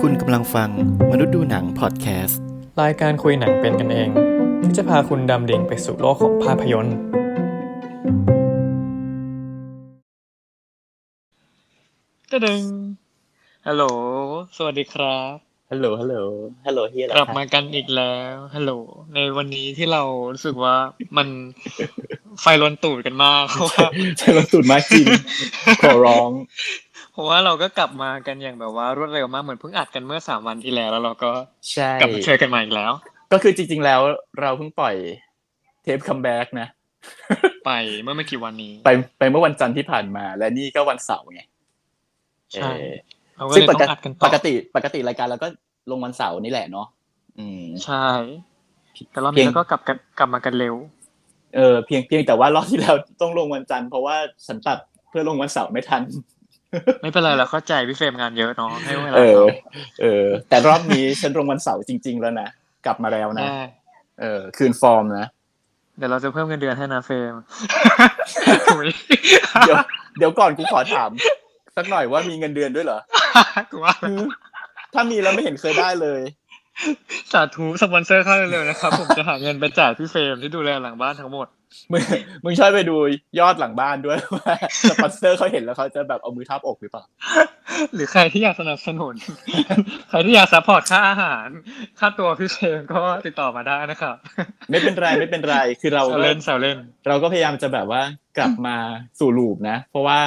คุณกำลังฟังมนุษย์ดูหนังพอดแคสต์รายการคุยหนังเป็นกันเอง ที่จะพาคุณดำดิ่งไปสู่โลกของภาพยนตร์ ตะดึงฮัลโหล สวัสดีครับ ฮัลโหล ฮัลโหล ฮัลโหลเฮียกลับมากันอีกแล้ว ฮัลโหล ในวันนี้ที่เรารู้สึกว่ามันไฟลนตูดกันมากเพราะว่าใช่เราสุดมากจริง ขอร้อง เพราะว่าเราก็กลับมากันอย่างแบบว่ารวดเร็วมากเหมือนเพิ่งอัดกันเมื่อสามวันที่แล้ว แล้วเราก็ใช่กลับมาเจอกันใหม่อีกแล้ว ก็คือจริง ๆ แล้วเราเพิ่งปล่อยเทป comeback นะ ไปเมื่อไม่กี่วันนี้ ไปไปเมื่อวันจันทร์ที่ผ่านมา และนี่ก็วันเสาร์ไง ใช่เออเราก็ซึ่งเลยปต้อกงอัดกันต่ปอกติปกติรายการเราก็ ลงวันเสาร์นี่แหละเนาะอืมใช่แต่รอบนี้เพียงเราก็กลับกันกลับมากันเร็ว เออเพียงเพียงแต่ว่ารอบที่แล้วต้องลงวันจันทร์เพราะว่าฉันตัดเพื่อลงวันเสาร์ไม่ทัน ไม่เป็นไรเราเข้าใจพี่เฟรมงานเยอะเนาะให้เวลาเออเขาเออ แต่รอบนี้ฉันลงวันเสาร์จริง ๆ แล้วนะกลับมาแล้วนะได้เออ คืนฟอร์มนะเดี๋ยวเราจะเพิ่มเงินเดือนให้นะเฟรมเดี๋ยวเดี๋ยวก่อนกูขอถามสักหน่อยว่ามีเงินเดือนด้วยเหรอกูว่า ถ้ามีแล้วไม่เห็นเคยได้เลย สาธุสปอนเซอร์เข้าเร็วๆนะครับ ผมจะหาเงินไปจ่ายพี่เฟรมที่ดูแลหลังบ้านทั้งหมด มึงมึงช่วยไปดูยอดหลังบ้านด้วยว่าสปอนเซอร์เขาเห็นแล้วเขาจะแบบเอามือทับอกหรือเปล่า หรือใครที่อยากสนับสนุน ใครที่อยาก support ค่าอาหาร ค่าตัวพี่เฟรมก็ติดต่อมาได้นะครับ ไม่เป็นไรไม่เป็นไรคือเราแซวก็เล่นแซวเล่น เราก็พยายามจะแบบว่ากลับมาสู่ loop นะ เพราะว่า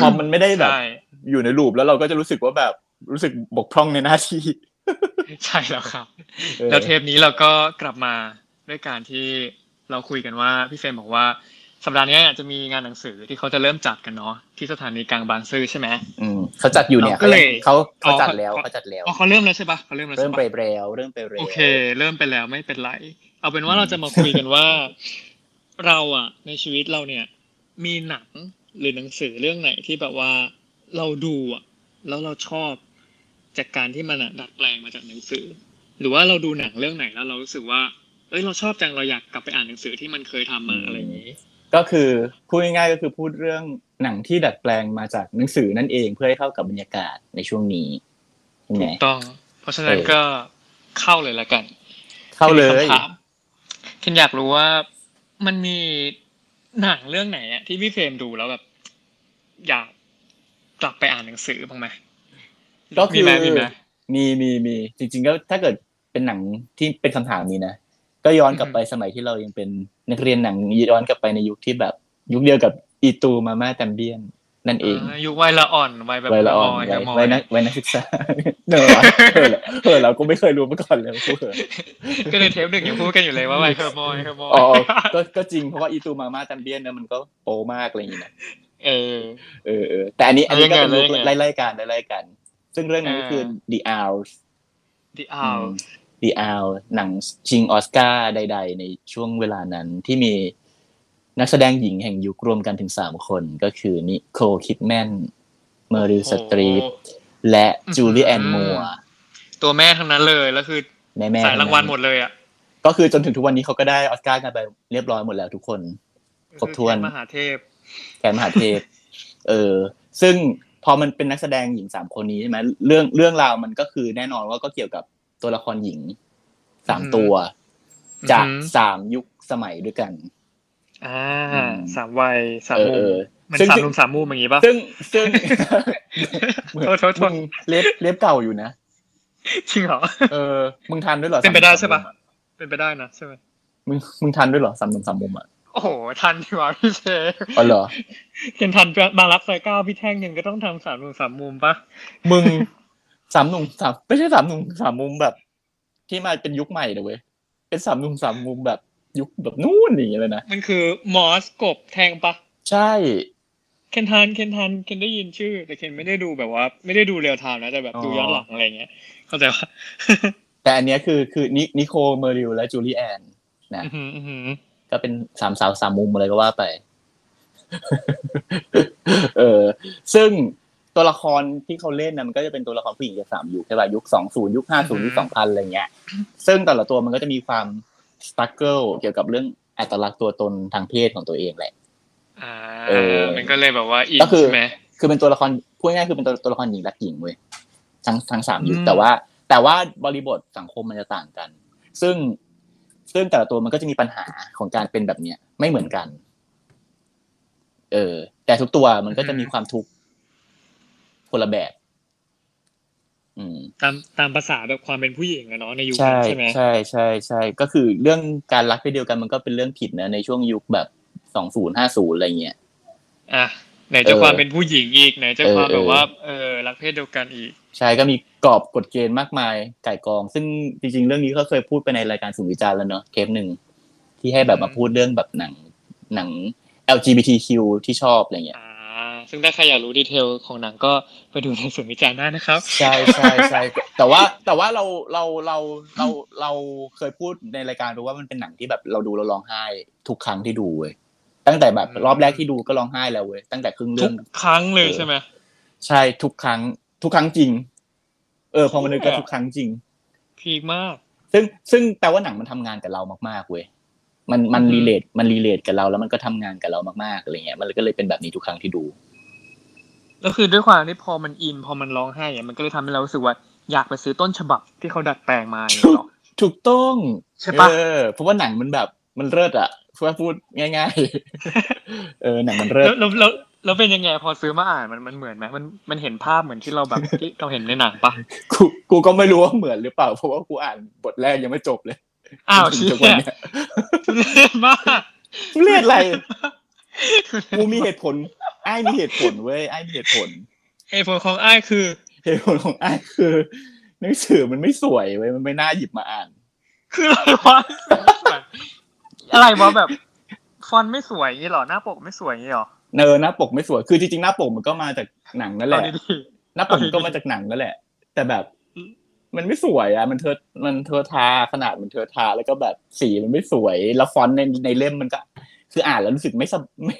พอมันไม่ได้แบบใช่อยู่ในลูปแล้วเราก็จะรู้สึกว่าแบบ รู้สึกบกพร่องในหน้าที่ ใช่แล้วครับเออแล้วเทปนี้เราก็กลับมาด้วยการที่เราคุยกันว่าพี่เฟรมบอกว่าสัปดาห์นี้จะมีงานหนังสือที่เขาจะเริ่มจัดกันเนาะที่สถานีกลางบางซื่อใช่ไหมอืมเขาจัดอยู่เนี่ยเราก็เลยเขาเขาอ๋อจัดแล้วเขาเขาจัดแล้วอ๋อเขาเริ่มแล้วใช่ปะเขาเริ่มแล้วเริ่ใช่มปะไปแล้วเริ่มไปแล้วโอเค เริ่มไปแล้วไม่เป็นไร เอาเป็นว่าเราจะมาคุยกันว่า เราอะในชีวิตเราเนี่ย มีหนังหรือหนังสือเรื่องไหนที่แบบว่าเราดูอะแล้วเราชอบ จากการที่มันอะดัดแปลงมาจากหนังสือ หรือว่าเราดูหนังเรื่องไหนแล้วเรารู้สึกว่าเอ้ยเราชอบจังเราอยากกลับไปอ่านหนังสือที่มันเคยทำมาอะไรอย่างนี้ ก็คือพูดง่ายๆก็คือพูดเรื่องหนังที่ดัดแปลงมาจากหนังสือนั่นเองเพื่อให้เข้ากับบรรยากาศในช่วงนี้ใช่ไหมถูกต้อง เพราะฉะนั้นเออก็เข้าเลยละกัน เข้าเลยมีคำถามเคนอยากรู้ว่ามันมีหนังเรื่องไหนอะที่พี่เฟรมดูแล้วแบบ อยากกลับไปอ่านหนังสือบ้างไหม ก็คือมีไหมมีไหมมีมีมีจริง ๆ ก็ถ้าเกิดเป็นหนังที่เป็นคำถามนี้นะก็ย้อนกลับไปสมัยที่เรายังเป็นนักเรียนหนังย้อนกลับไปในยุคที่แบบ ยุคเดียวกับอีตูมาม่าแตมเบียนนั่นเองายุควัยละอ่อนวัยแบบวัยละอ่อนมวัยมวัยนักวัยนักศึกษาเนอะเออเออเราก็ไม่เคยรู้มาก่อนเลยพูดเถอะก็ในเทปหนึ่งยังพูดกันอยู่เลยว่าวัยเฮอร์โมยเฮอร์โมยอ๋อก็ก็จริงเพราะว่าอีตูมาม่าแตมเบียนเนี่ยมันก็โปมากอะไรอย่างเงี้ยเออเออเออแต่อันนี้อันนี้ก็เป็นเรื่ยุองคไงไล่ๆกันไล่ๆกัน ซึ่งเรื่องนั้นก็คือ The Owls The Owl The Owl หนังชิงออสการ์ใด ๆ ในช่วงเวลานั้นที่มีนักแสดงหญิงแห่งยุครวมกันถึงสามคนก็คือนิโคลคิดแมนเมอริลสตรีทและจูเลียแอนมัวตัวแม่ทั้งนั้นเลยแล้วคือแม่แม่สายรางวัลหมดเลยอะก็คือจนถึงทุกวันนี้เขาก็ได้ออสการ์กันไปเรียบร้อยหมดแล้วทุกคนครบถ้วนคือมหาเทพแกนมหาเทพ เออ ซึ่ง พอมันเป็นนักแสดงหญิงสามคนนี้ใช่ไหมเรื่องเรื่องราวมันก็คือแน่นอนว่าก็เกี่ยวกับตัวละครหญิงสามอือหือตัว จากอือหือสามยุคสมัยด้วยกัน อ่าอืมสามวัยสามเออมุมเออมันซึ่งสามมุมสามมุมอย่างงี้ป่ะซึ่งซึ่งโทษโทษโทษมึงเล็บเล็บเก่าอยู่นะจริงเหรอเออมึงทันด้วยเหรอเป็นไปได้สามใช่ปะมุมอเป็นไปได้นะใช่ไหมมึงมึงทันด้วยเหรอสามมุมสามมุมอะ โอ้โห ทันดีวะพี่เชอ๋อเหรอเห็นทันบางรักซอยเก้าพี่แท่งยังก็ต้องทำสามมุมสามมุมปะมึงสามหนุ่มสามไม่ใช่สามหนุ่มสามมุมแบบ ที่มาเป็นยุคใหม่นะเว้ยเป็นสามหนุ่มสามมุมแบบยุคแบบนู่นอย่างเงี้ยเลยนะมันคือมอสกบแทงปะใช่เคนทันเคนทันเคนได้ยินชื่อ แต่เคนไม่ได้ดูแบบว่า ไม่ได้ดู real time นะแต่แบบดูย้อนหลังอะไรเงี้ย เข้าใจปะแต่อันเนี้ยคือคือนินิโคลเมอริลและจูเลียแอนนะอื้อหืออื้อหือ ก็เป็นสามสาวสามมุมอะไรก็ว่าไป เออ ซึ่งตัวละครที่เขาเล่นนะมันก็จะเป็นตัวละครผู้หญิงจากสามยุคใช่ป่ะยุคสองศูนย์ยุคห้าศูนย์ยุคสองพันอะไรเงี้ย ซึ่งแต่ละตัวมันก็จะมีความสตั๊กเกิลเกี่ยวกับเรื่องอัตลักษณ์ตัวตนทางเพศของตัวเองแหละอ่าเออมันก็เลยแบบว่าอินก็คือใช่ไหมคือเป็นตัวละครพูดง่ายๆคือเป็นตัวตัวละครหญิงรักหญิงเว้ยทั้งทั้งสามยุคอืมแต่ว่า แต่ว่าบริบทสังคมมันจะต่างกัน ซึ่ง ซึ่งแต่ละตัวมันก็จะมีปัญหาของการเป็นแบบเนี้ยไม่เหมือนกัน เออ แต่ทุกตัวมันก็จะมีความทุกข์คนละแบบอืมตามตามภาษาแบบความเป็นผู้หญิงอะเนาะในยุคใช่นั้นใช่ไหมใช่ใช่ใช่ก็คือเรื่องการรักเพศเดียวกันมันก็เป็นเรื่องผิดนะในช่วงยุคแบบสองศูนย์ห้าศูนย์อะไรเงี้ยอะ ไหนจะเออความเป็นผู้หญิงอีกไหนจะเออความแบบเออว่าเออรักเพศเดียวกันอีกใช่ก็มีกรอบกฎเกณฑ์มากมายไก่กอง ซึ่งจริง ๆ เรื่องนี้ก็เคยพูดไปในรายการสุ่มวิจารณ์แล้วเนอะเทปหนึ่งที่ให้แบบมาพูดเรื่องแบบหนังหนัง LGBTQ ที่ชอบอะไรเงี้ยอ่าซึ่งถ้าใครอยากรู้ detail ของหนังก็ไปดูในส่วนวิจารณ์ได้นะครับ ใช่ใช่ใช่แต่ว่าแต่ว่าเราเราเราเราเราเคยพูดในรายการดูว่ามันเป็นหนังที่แบบเราดูแล้วร้องไห้ทุกครั้งที่ดูเว้ย ตั้งแต่แบบอืมรอบแรกที่ดูก็ร้องไห้แล้วเว้ยตั้งแต่ครึ่งเรื่องทุกครั้งเลยเออใช่ไหมใช่ทุกครั้ง ทุกครั้งจริง เออพอมานึกก็ทุกครั้งจริง peak มาก ซึ่งซึ่งแปลว่าหนังมันทำงานกับเรามากๆเว้ยมันมันอือฮึ relate มัน relate กับเราแล้วมันก็ทำงานกับเรามากๆอะไรเงี้ย มันก็เลยเป็นแบบนี้ทุกครั้งที่ดูแล้วคือด้วยความที่พอมันอินพอมันร้องไห้อะมันก็เลยทำให้เรารู้สึกว่าอยากไปซื้อต้นฉบับที่เขาดัดแปลงมาอย่างเงี้ยหรอถูกต้องใช่ปะเออเพราะว่าหนังมันแบบมันเลิศอะ เพื่อพูดง่าย ๆ เออหนังมันเลิศแล้วแล้วแล้วแล้วเป็นยังไงพอซื้อมาอ่านมันมันเหมือนไหมมันมันเห็นภาพเหมือนที่เราแบบที่เราเห็นในหนังปะกูกูก็ไม่รู้ว่าเหมือนหรือเปล่าเพราะว่ากูอ่านบทแรกยังไม่จบเลยอ้าวจนเชี่ถึงทุกวันยเนี้ยทุเรศมากทุเรศอะไรกูมีเหตุผลไอ้ายมีเหตุผลเว้ยไอ้ายมีเหตุผลไอ้ผลของอ้ายคือเหตุผลของไอ้ายคือหนังสือมันไม่สวยเว้ยมันไม่น่าหยิบมาอ่าน คืออะไรวะ อะไรวะแบบ ฟอนต์ไม่สวยอย่างงี้เหรอหน้าปกไม่สวยอย่างงี้เหรอเนอหน้าปกไม่สวยคือจริงๆหน้าปกมันก็มาจากหนังนั่นแหเอาละดีหน้าปกมันก็มาจากหนังนั่นแหละ แต่แบบมันไม่สวยอะ มันเธอมันเธอทาขนาดมันเธอทาแล้วก็แบบสีมันไม่สวยแล้วฟอนต์ในในเล่มมันก็ คืออ่านแล้วรู้สึกไม่สบไม่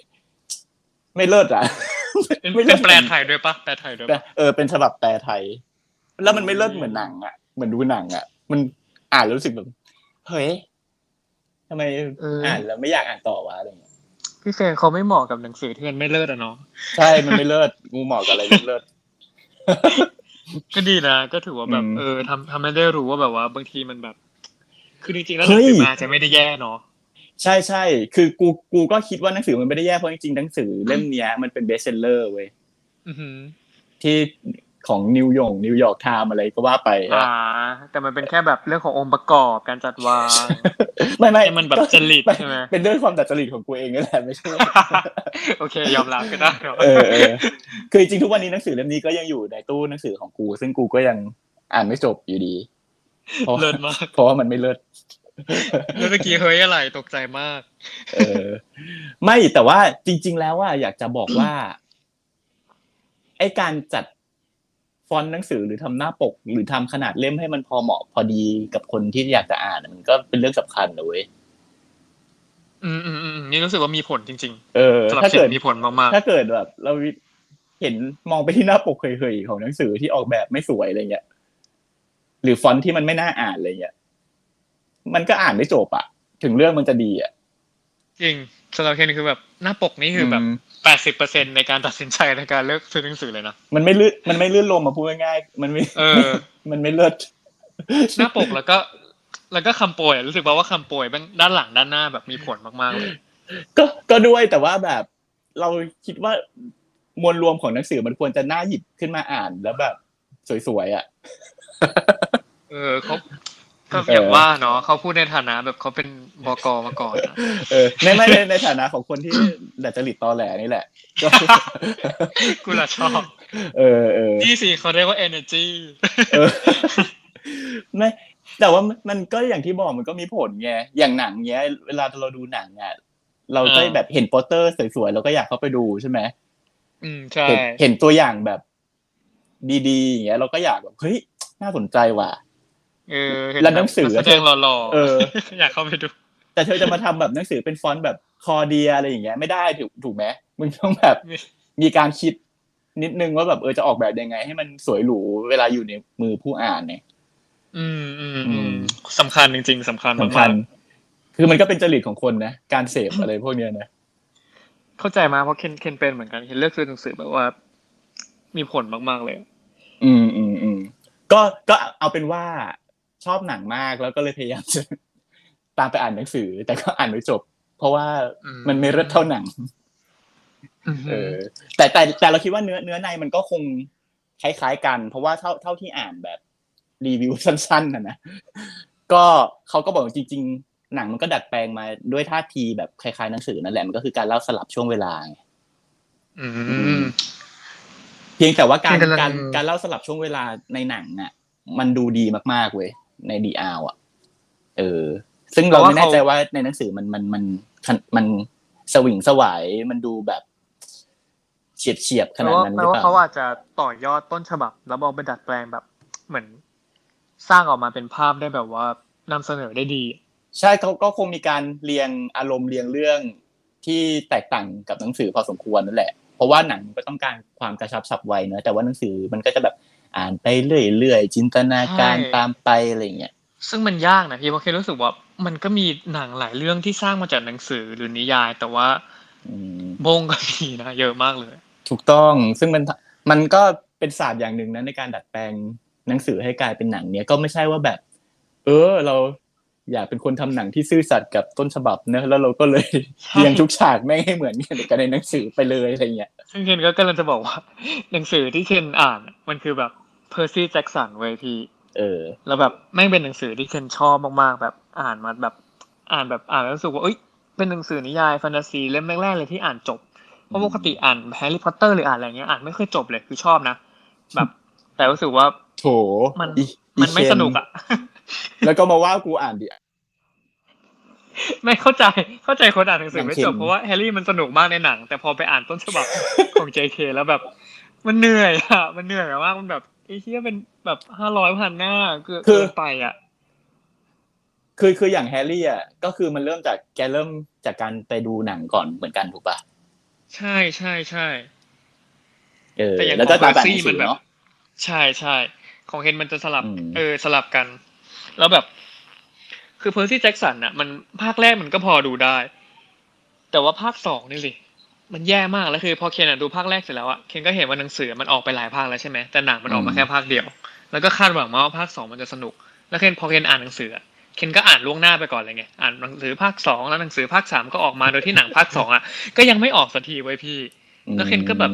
ไม่เลิศอะๆเป็นไม่เลิเป็ศนแปลไทยด้วยปะแปลไทยด้วยปะเออเป็นฉบับแปลไทย แล้วมันไม่เลิศเหมือนหนังอะเหมือนดูหนังอะ มันอ่านแล้วรู้สึกแบบเฮ้ย ทำไมอ่านแล้วไม่อยากอ่านต่อวะอะไรอย่างเงี้ยพี่เฟรนเขาไม่เหมาะกับหนังสือที่มันไม่เลิศอะเนาะใช่มันไม่เลิศงูเหมาะกับอะไรเลิศก็ดีนะก็ถือว่าแบบอืมเออทำทำให้ได้รู้ว่าแบบว่า บางทีมันแบบ คือจริงๆแล้วเฮ้นังสือมันจะไม่ได้แย่เนาะใช่ใช่คือกูกูก็คิดว่าหนังสือมันไม่ได้แย่เพราะจริงๆหนังสือเล่มเนี้ยมันเป็น bestseller เว้ยอือหือที่ ของนิวยอร์กนิวยอร์กไทม์อะไรก็ว่าไปอ่าอะแต่มันเป็นแค่แบบเรื่องขององค์ประกอบการจัดวางไม่ไม่ให้มันแบบจริตใช่ไหมเป็นเรื่องความดัดจริตของกูเองนี่แหละไม่ใช่โอเคยอมรับก็ได้เนาะเออเออคือจริงๆทุกวันนี้หนังสือเล่มนี้ก็ยังอยู่ในตู้หนังสือของกู ซึ่งกูก็ยังอ่านไม่จบอยู่ดีเพราะเลิศมากเพราะว่ามันไม่เลิศแล้วเมื่อกี้เฮ้ยอะไรตกใจมาก เออ ไม่แต่ว่าจริง ๆ แล้วว่าอยากจะบอกว่าไอการจัด ฟอนต์หนังสือหรือทำหน้าปก หรือทำขนาดเล่มให้มันพอเหมาะพอดีกับคนที่อยากจะอ่านมันก็เป็นเรื่องสำคัญนะเว้ยอืมอืมอืมนี่รู้สึกว่ามีผลจริงเออๆสำหรับถ้าเขียเกิดนมีผลมากถ้าเกิดแบบ เราเห็นมองไปที่หน้าปกเคยๆของหนังสือที่ออกแบบไม่สวยอะไรเงี้ยหรือฟอนต์ที่มันไม่น่าอ่านอะไรเงี้ยมันก็อ่านไม่จบอะถึงเรื่องมันจะดีอะๆจริงสำหรับเคนคือแบบหน้าปกนี่คือแบบม แปดสิบเปอร์เซ็นในการตัดสินใจในการเลือกซื้อหนังสือเลยนะ มันไม่ลื่นมันไม่ลื่นลมมาพูดง่ายๆมันไม่เออ มันไม่เลิศหน้าปกแล้วก็ แล้วก็คำโปรยอะรู้สึกว่าว่าคำโปรยด้านหลังด้านหน้าแบบมีผลมากๆเลยก็ก็ด้วยแต่ว่าแบบ เราคิดว่ามวลรวมของหนังสือมันควรจะน่าหยิบขึ้นมาอ่านแล้วแบบ สวยๆอะ เออเขา ก็เออออย่างว่าเนาะเขาพูดในฐานะแบบเขาเป็นบกมาก่อนอะเออในไม่ในในฐานะของคนที่ดัดจริตตอแหลนี่แหละก็กูละชอบเออเออนี่สิเขาเรียกว่า energy เออไม่แต่ว่ามันก็อย่างที่บอกมันก็มีผลไงอย่างหนังเงี้ย เวลาเราดูหนังอะเราก็อ่าแบบเห็นโปสเตอร์สวยๆเราก็อยากเข้าไปดูใช่ไหมอืมใช่เห็นเห็นตัวอย่างแบบดีๆอย่างเงี้ยเราก็อยากแบบเฮ้ยน่าสนใจว่ะ เออเห็นแล้วหนังสือแสดงหล่อๆเอออยากเข้าไปดู แต่เธอจะมาทำแบบหนังสือเป็นฟอนต์แบบคอเดียอะไรอย่างเงี้ยไม่ได้ถูกถูกไหมมึงต้องแบบมีมีการคิดนิดนึงว่าแบบเออจะออกแบบยังไง ให้มันสวยหรูเวลาอยู่ในมือผู้อ่านเนี่ย อืมอืมอือืมมสำคัญจริงๆสำคัญสำคัญมากคือมันก็เป็นจริตของคนนะการเสพอะไรพวกเนี้ยนะๆเข้าใจมากเพราะเคนเคนเป็นเหมือนกันเคนเลือกซื้อหนังสือแบบว่า มีผลมากๆเลย อืมอืมอืมก็ก็เอาเป็นว่า ชอบหนังมากแล้วก็เลยพยายามจะตามไปอ่านหนังสือ แต่ก็อ่านไม่จบ เพราะว่าอืมมันไม่เลิศเท่าหนังอืมเออ แต่แต่แต่เราคิดว่าเนื้อเนื้อในมันก็คงคล้ายๆกัน เพราะว่าเท่าเท่าที่อ่านแบบรีวิวสั้นๆนะนะก็เขาก็บอกว่าจริง ๆ หนังมันก็ดัดแปลงมาด้วยท่าทีแบบคล้ายๆหนังสือนั่นแหละมันก็คือการเล่าสลับช่วงเวลาไงอืมเพียงแต่ว่าการเพียงแต่ละการการเล่าสลับช่วงเวลาในหนังอะ มันดูดีมากๆเว้ย ในดีอาอะ เออ ซึ่งเราไม่แน่ใจว่าในหนังสือมันมันมันมันมันสวิงสวายมันดูแบบเฉียดเฉียบๆขแปลนาดว่านั้นหแปลรือว่าเปล่าเขาอาจจะต่อยอดต้นฉบับ แล้วเอาไปดัดแปลงแบบเหมือน สร้างออกมาเป็นภาพได้แบบว่านำเสนอได้ดี ใช่เขาก็คงมีการเรียงอารมณ์เรียงเรื่องที่แตกต่างกับหนังสือพอสมควรนั่นแหละ เพราะว่าหนังก็ต้องการความกระชับฉับไวเนอะแต่ว่าหนังสือมันก็จะแบบ อ่านไปเรื่อยๆจินตนาการใช่ตามไปอะไรอย่างเงี้ยซึ่งมันยากนะพี่เพราะเครู้สึกว่ามันก็มีหนังหลายเรื่องที่สร้างมาจากหนังสือหรือนิยาย แต่ว่าอืมบงก็มีนะเยอะมากเลย ถูกต้องซึ่งมันมันก็เป็นศาสตร์อย่างหนึ่งนะในการดัดแปลงหนังสือให้กลายเป็นหนังเนี้ยก็ไม่ใช่ว่าแบบ เออเราอยากเป็นคนทำหนังที่ซื่อสัตย์กับต้นฉบับเนอะแล้วเราก็เลยใช่เรียงทุกฉากไม่งให้เหมือนกันในหนังสือไปเลยอะไรเงี้ยซึ่งเคนก็กำลังจะบอกว่า หนังสือที่เคนอ่านมันคือแบบ เพอร์ซี่แจ็กสันเว้ยพี่ เออ แล้วแบบแม่งเป็นหนังสือที่เคนชอบมากๆ แบบอ่านมาแบบอ่านแบบอ่านแล้วรู้สึกว่าเอ้ยเป็นหนังสือนิยายแฟนตาซีเล่มแรกๆเลยที่อ่านจบเพราะปกติอ่านแฮร์รี่พอตเตอร์หรืออ่านอะไรเงี้ยอ่านไม่เคยจบเลยคือชอบนะแบบ แต่รู้สึกว่าโถมันอีมันไม่เคนสนุกอะแล้วก็มาว่ากูอ่านดิไม่เข้าใจเข้าใจคนอ่านหนังสือไม่หนังเค็จมบเพราะว่าแฮร์รี่มันสนุกมากในหนัง แต่พอไปอ่านต้นฉบับของ JK แล้วแบบ มันเหนื่อยอะมันเหนื่อยมากมันแบบ ไอ้เหี้ยเป็นแบบห้าร้อยพันหน้าเกินเกินไปอะ คือคืออย่างแฮร์รี่อะก็คือมันเริ่มจากแกเริ่มจากการไปดูหนังก่อนเหมือนกันถูกปะใช่ใช่ใช่เออแต่อย่างแล้วก็ของตามแต่ห Percy นังสืมันอแบบเนาะใช่ใช่ของเฮนมันจะสลับอืมเออ สลับกัน แล้วแบบ คือเพอร์ซี่แจ็คสันอะ มันภาคแรกมันก็พอดูได้ แต่ว่าภาคสองนี่สิ มันแย่มากแล้วคือ พอเคนอะดูภาคแรกเสร็จแล้วอะเคนก็เห็นว่าหนังสือมันออกไปหลายภาคแล้วใช่ไหมแต่หนังมันออกมาแค่ภาคเดียว แล้วก็คาดหวังว่าภาคสองมันจะสนุก แล้วเคนพอเคนอ่านหนังสืออะเคนก็อ่านล่วงหน้าไปก่อนเลยไงอ่านหนังสือภาคสองแล้วหนังสือภาคสามก็ออกมาโดยที่หนังภาคสองอะก็ยังไม่ออกสักทีไว้ยพี่ แล้วเคนก็แบบ